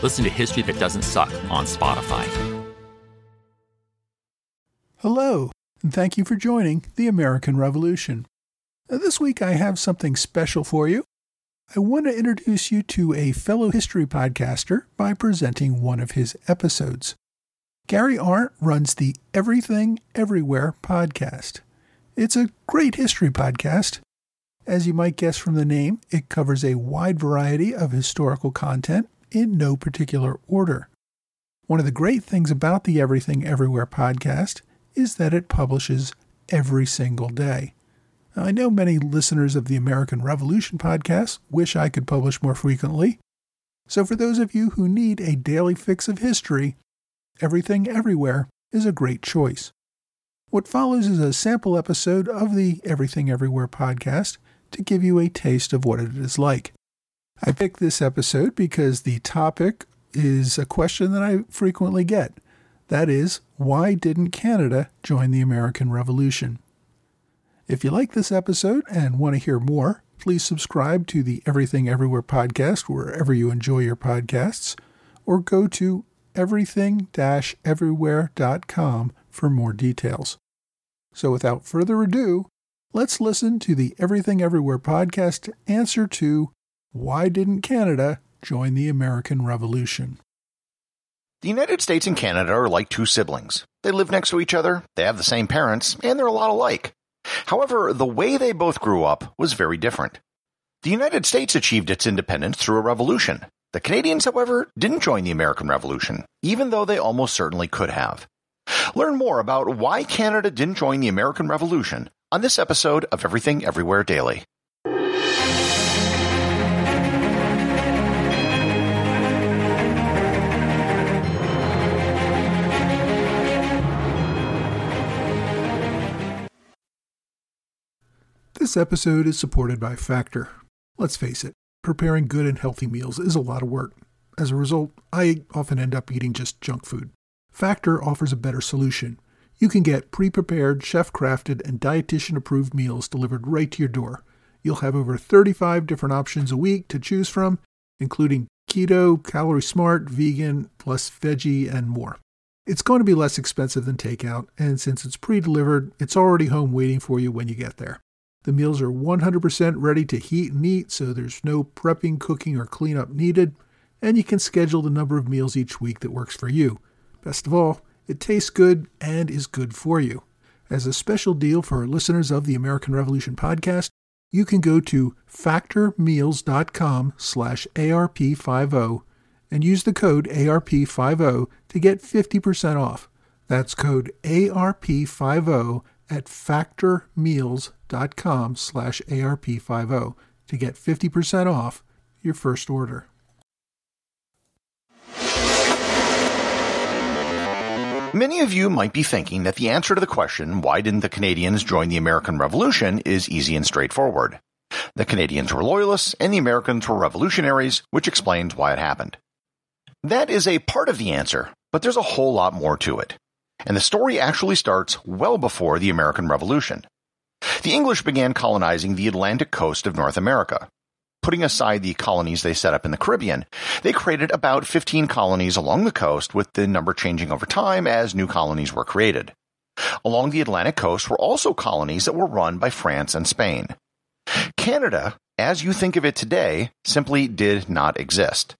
Listen to History That Doesn't Suck on Spotify. Hello, and thank you for joining the American Revolution. Now, this week I have something special for you. I want to introduce you to a fellow history podcaster by presenting one of his episodes. Gary Arndt runs the Everything Everywhere podcast. It's a great history podcast. As you might guess from the name, it covers a wide variety of historical content in no particular order. One of the great things about the Everything Everywhere podcast is that it publishes every single day. Now, I know many listeners of the American Revolution podcast wish I could publish more frequently. So, for those of you who need a daily fix of history, Everything Everywhere is a great choice. What follows is a sample episode of the Everything Everywhere podcast to give you a taste of what it is like. I picked this episode because the topic is a question that I frequently get. That is, why didn't Canada join the American Revolution? If you like this episode and want to hear more, please subscribe to the Everything Everywhere podcast wherever you enjoy your podcasts, or go to everything everywhere.com for more details. So without further ado, let's listen to the Everything Everywhere podcast answer to Why Didn't Canada Join the American Revolution? The United States and Canada are like two siblings. They live next to each other, they have the same parents, and they're a lot alike. However, the way they both grew up was very different. The United States achieved its independence through a revolution. The Canadians, however, didn't join the American Revolution, even though they almost certainly could have. Learn more about why Canada didn't join the American Revolution on this episode of Everything Everywhere Daily. This episode is supported by Factor. Let's face it, preparing good and healthy meals is a lot of work. As a result, I often end up eating just junk food. Factor offers a better solution. You can get pre prepared, chef crafted, and dietitian approved meals delivered right to your door. You'll have over 35 different options a week to choose from, including keto, calorie smart, vegan, plus veggie, and more. It's going to be less expensive than takeout, and since it's pre delivered, it's already home waiting for you when you get there. The meals are 100% ready to heat and eat, so there's no prepping, cooking, or cleanup needed, and you can schedule the number of meals each week that works for you. Best of all, it tastes good and is good for you. As a special deal for listeners of the American Revolution podcast, you can go to factormeals.com slash ARP50 and use the code ARP50 to get 50% off. That's code ARP50 at factormeals.com slash ARP50 to get 50% off your first order. Many of you might be thinking that the answer to the question, why didn't the Canadians join the American Revolution, is easy and straightforward. The Canadians were loyalists and the Americans were revolutionaries, which explains why it happened. That is a part of the answer, but there's a whole lot more to it. And the story actually starts well before the American Revolution. The English began colonizing the Atlantic coast of North America. Putting aside the colonies they set up in the Caribbean, they created about 15 colonies along the coast, with the number changing over time as new colonies were created. Along the Atlantic coast were also colonies that were run by France and Spain. Canada, as you think of it today, simply did not exist.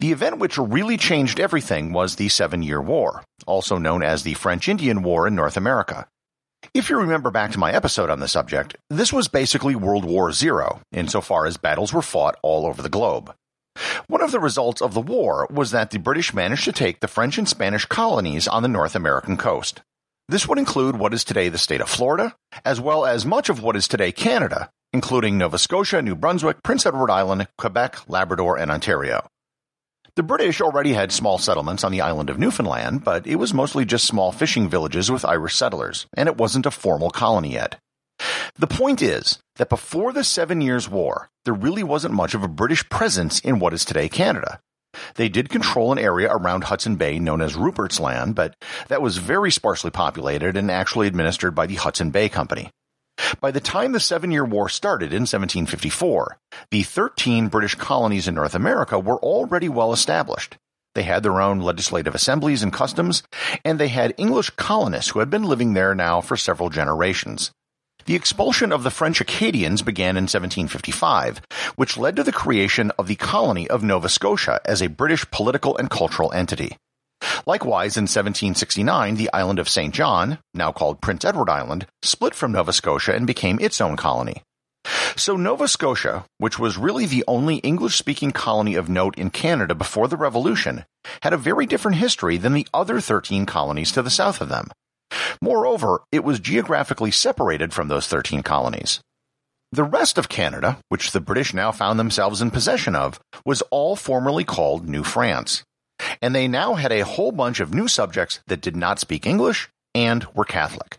The event which really changed everything was the Seven Year War, also known as the French Indian War in North America. If you remember back to my episode on the subject, this was basically World War Zero, insofar as battles were fought all over the globe. One of the results of the war was that the British managed to take the French and Spanish colonies on the North American coast. This would include what is today the state of Florida, as well as much of what is today Canada, including Nova Scotia, New Brunswick, Prince Edward Island, Quebec, Labrador, and Ontario. The British already had small settlements on the island of Newfoundland, but it was mostly just small fishing villages with Irish settlers, and it wasn't a formal colony yet. The point is that before the Seven Years' War, there really wasn't much of a British presence in what is today Canada. They did control an area around Hudson Bay known as Rupert's Land, but that was very sparsely populated and actually administered by the Hudson Bay Company. By the time the Seven Year War started in 1754, the 13 British colonies in North America were already well established. They had their own legislative assemblies and customs, and they had English colonists who had been living there now for several generations. The expulsion of the French Acadians began in 1755, which led to the creation of the colony of Nova Scotia as a British political and cultural entity. Likewise, in 1769, the island of St. John, now called Prince Edward Island, split from Nova Scotia and became its own colony. So Nova Scotia, which was really the only English-speaking colony of note in Canada before the Revolution, had a very different history than the other 13 colonies to the south of them. Moreover, it was geographically separated from those 13 colonies. The rest of Canada, which the British now found themselves in possession of, was all formerly called New France. And they now had a whole bunch of new subjects that did not speak English and were Catholic.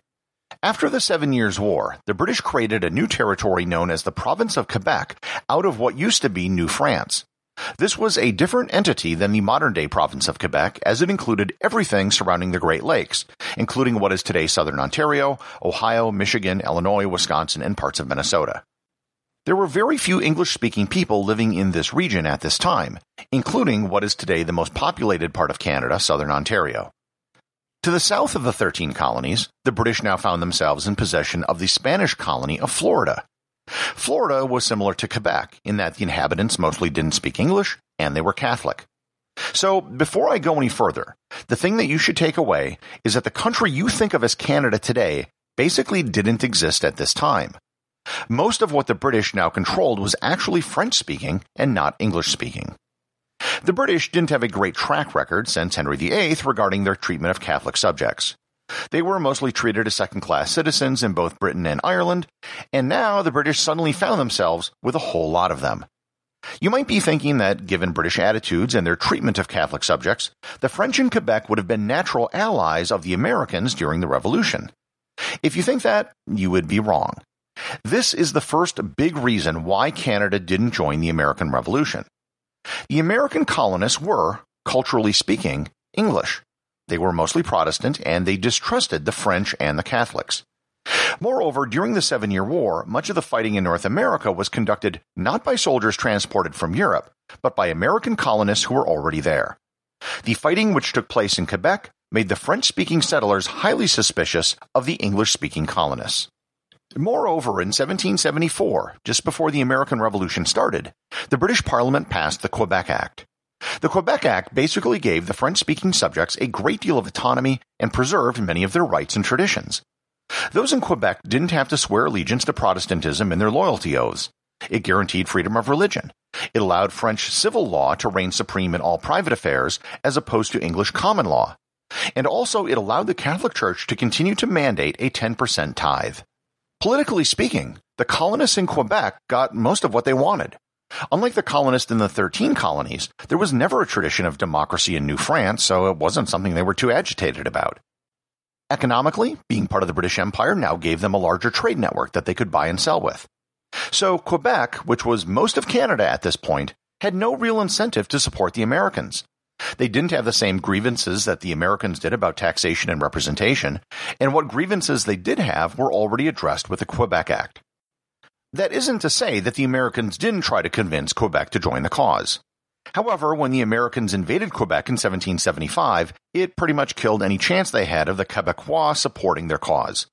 After the Seven Years' War, the British created a new territory known as the Province of Quebec out of what used to be New France. This was a different entity than the modern day province of Quebec, as it included everything surrounding the Great Lakes, including what is today southern Ontario, Ohio, Michigan, Illinois, Wisconsin, and parts of Minnesota. There were very few English speaking people living in this region at this time, including what is today the most populated part of Canada, southern Ontario. To the south of the 13 colonies, the British now found themselves in possession of the Spanish colony of Florida, Florida was similar to Quebec in that the inhabitants mostly didn't speak English and they were Catholic. So, before I go any further, the thing that you should take away is that the country you think of as Canada today basically didn't exist at this time. Most of what the British now controlled was actually French speaking and not English speaking. The British didn't have a great track record since Henry VIII regarding their treatment of Catholic subjects. They were mostly treated as second class citizens in both Britain and Ireland, and now the British suddenly found themselves with a whole lot of them. You might be thinking that, given British attitudes and their treatment of Catholic subjects, the French in Quebec would have been natural allies of the Americans during the Revolution. If you think that, you would be wrong. This is the first big reason why Canada didn't join the American Revolution. The American colonists were, culturally speaking, English. They were mostly Protestant and they distrusted the French and the Catholics. Moreover, during the Seven Year War, much of the fighting in North America was conducted not by soldiers transported from Europe, but by American colonists who were already there. The fighting which took place in Quebec made the French speaking settlers highly suspicious of the English speaking colonists. Moreover, in 1774, just before the American Revolution started, the British Parliament passed the Quebec Act. The Quebec Act basically gave the French speaking subjects a great deal of autonomy and preserved many of their rights and traditions. Those in Quebec didn't have to swear allegiance to Protestantism in their loyalty oaths. It guaranteed freedom of religion. It allowed French civil law to reign supreme in all private affairs as opposed to English common law. And also it allowed the Catholic Church to continue to mandate a 10% tithe. Politically speaking, the colonists in Quebec got most of what they wanted. Unlike the colonists in the 13 colonies, there was never a tradition of democracy in New France, so it wasn't something they were too agitated about. Economically, being part of the British Empire now gave them a larger trade network that they could buy and sell with. So Quebec, which was most of Canada at this point, had no real incentive to support the Americans. They didn't have the same grievances that the Americans did about taxation and representation, and what grievances they did have were already addressed with the Quebec Act. That isn't to say that the Americans didn't try to convince Quebec to join the cause. However, when the Americans invaded Quebec in 1775, it pretty much killed any chance they had of the Quebecois supporting their cause.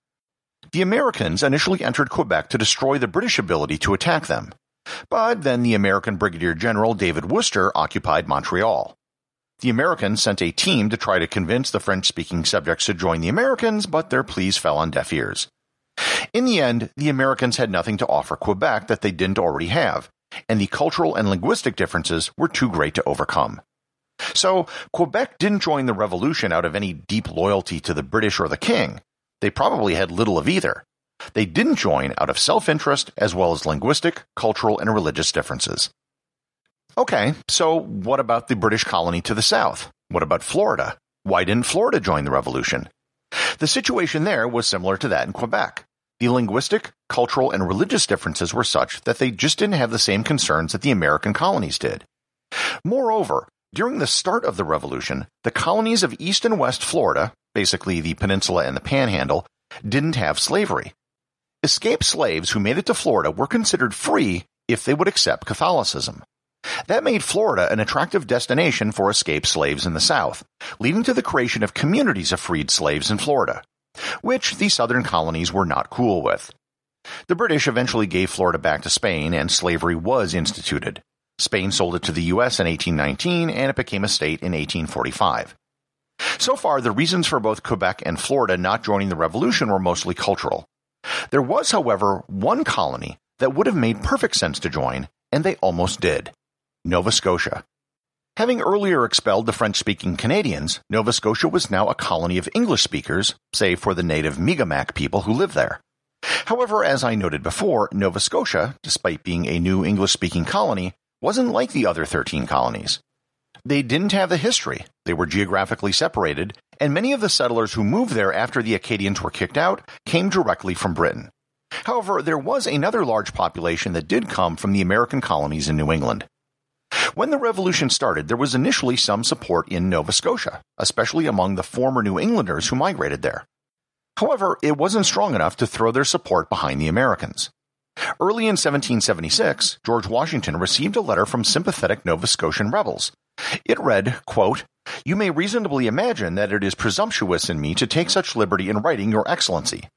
The Americans initially entered Quebec to destroy the British ability to attack them. But then the American Brigadier General David Wooster occupied Montreal. The Americans sent a team to try to convince the French speaking subjects to join the Americans, but their pleas fell on deaf ears. In the end, the Americans had nothing to offer Quebec that they didn't already have, and the cultural and linguistic differences were too great to overcome. So, Quebec didn't join the revolution out of any deep loyalty to the British or the king. They probably had little of either. They didn't join out of self interest as well as linguistic, cultural, and religious differences. Okay, so what about the British colony to the south? What about Florida? Why didn't Florida join the revolution? The situation there was similar to that in Quebec. The linguistic, cultural, and religious differences were such that they just didn't have the same concerns that the American colonies did. Moreover, during the start of the revolution, the colonies of East and West Florida, basically the peninsula and the panhandle, didn't have slavery. Escaped slaves who made it to Florida were considered free if they would accept Catholicism. That made Florida an attractive destination for escaped slaves in the South, leading to the creation of communities of freed slaves in Florida, which the southern colonies were not cool with. The British eventually gave Florida back to Spain and slavery was instituted. Spain sold it to the U.S. in 1819 and it became a state in 1845. So far, the reasons for both Quebec and Florida not joining the revolution were mostly cultural. There was, however, one colony that would have made perfect sense to join, and they almost did. Nova Scotia. Having earlier expelled the French speaking Canadians, Nova Scotia was now a colony of English speakers, save for the native Mi'kmaq people who lived there. However, as I noted before, Nova Scotia, despite being a new English speaking colony, wasn't like the other 13 colonies. They didn't have the history, they were geographically separated, and many of the settlers who moved there after the Acadians were kicked out came directly from Britain. However, there was another large population that did come from the American colonies in New England. When the revolution started, there was initially some support in Nova Scotia, especially among the former New Englanders who migrated there. However, it wasn't strong enough to throw their support behind the Americans. Early in 1776, George Washington received a letter from sympathetic Nova Scotian rebels. It read, quote, You may reasonably imagine that it is presumptuous in me to take such liberty in writing your excellency.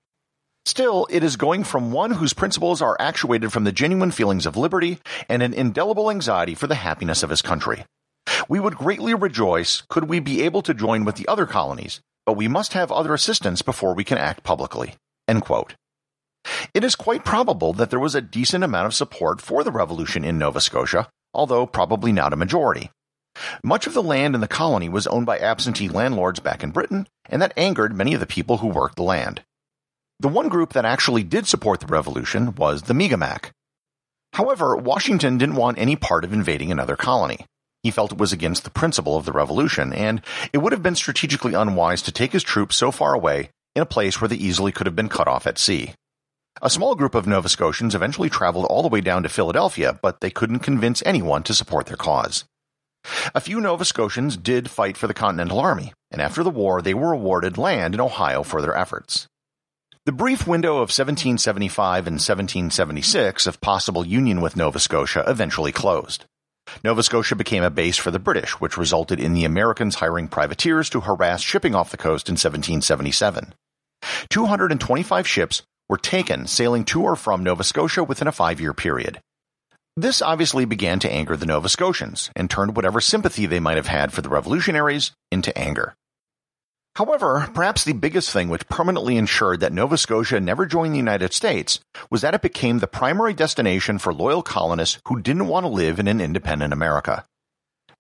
Still, it is going from one whose principles are actuated from the genuine feelings of liberty and an indelible anxiety for the happiness of his country. We would greatly rejoice could we be able to join with the other colonies, but we must have other assistance before we can act publicly. It is quite probable that there was a decent amount of support for the revolution in Nova Scotia, although probably not a majority. Much of the land in the colony was owned by absentee landlords back in Britain, and that angered many of the people who worked the land. The one group that actually did support the revolution was the Mi'kmaq. However, Washington didn't want any part of invading another colony. He felt it was against the principle of the revolution, and it would have been strategically unwise to take his troops so far away in a place where they easily could have been cut off at sea. A small group of Nova Scotians eventually traveled all the way down to Philadelphia, but they couldn't convince anyone to support their cause. A few Nova Scotians did fight for the Continental Army, and after the war they were awarded land in Ohio for their efforts. The brief window of 1775 and 1776 of possible union with Nova Scotia eventually closed. Nova Scotia became a base for the British, which resulted in the Americans hiring privateers to harass shipping off the coast in 1777. 225 ships were taken sailing to or from Nova Scotia within a five year period. This obviously began to anger the Nova Scotians and turned whatever sympathy they might have had for the revolutionaries into anger. However, perhaps the biggest thing which permanently ensured that Nova Scotia never joined the United States was that it became the primary destination for loyal colonists who didn't want to live in an independent America.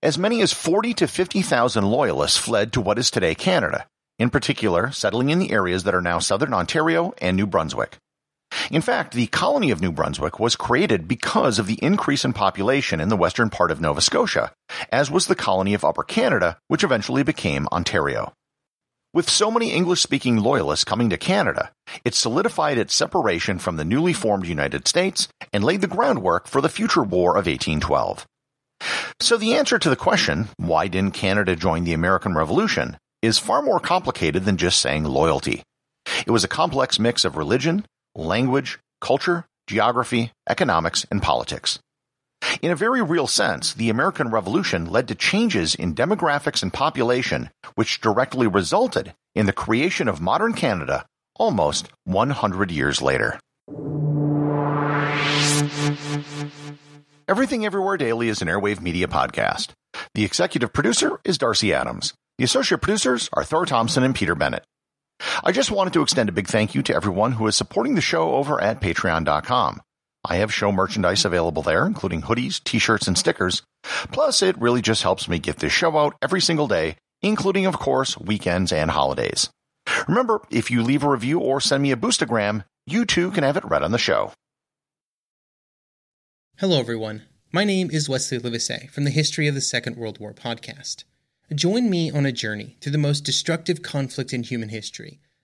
As many as 40 to 50,000 loyalists fled to what is today Canada, in particular settling in the areas that are now southern Ontario and New Brunswick. In fact, the colony of New Brunswick was created because of the increase in population in the western part of Nova Scotia, as was the colony of Upper Canada, which eventually became Ontario. With so many English speaking loyalists coming to Canada, it solidified its separation from the newly formed United States and laid the groundwork for the future War of 1812. So the answer to the question, why didn't Canada join the American Revolution, is far more complicated than just saying loyalty. It was a complex mix of religion, language, culture, geography, economics, and politics. In a very real sense, the American Revolution led to changes in demographics and population, which directly resulted in the creation of modern Canada almost 100 years later. Everything Everywhere Daily is an Airwave Media podcast. The executive producer is Darcy Adams. The associate producers are Thor Thompson and Peter Bennett. I just wanted to extend a big thank you to everyone who is supporting the show over at patreon.com. I have show merchandise available there, including hoodies, t-shirts, and stickers. Plus, it really just helps me get this show out every single day, including, of course, weekends and holidays. Remember, if you leave a review or send me a boostagram, you too can have it read on the show. Hello, everyone. My name is Wesley Livesey from the History of the Second World War podcast. Join me on a journey through the most destructive conflict in human history,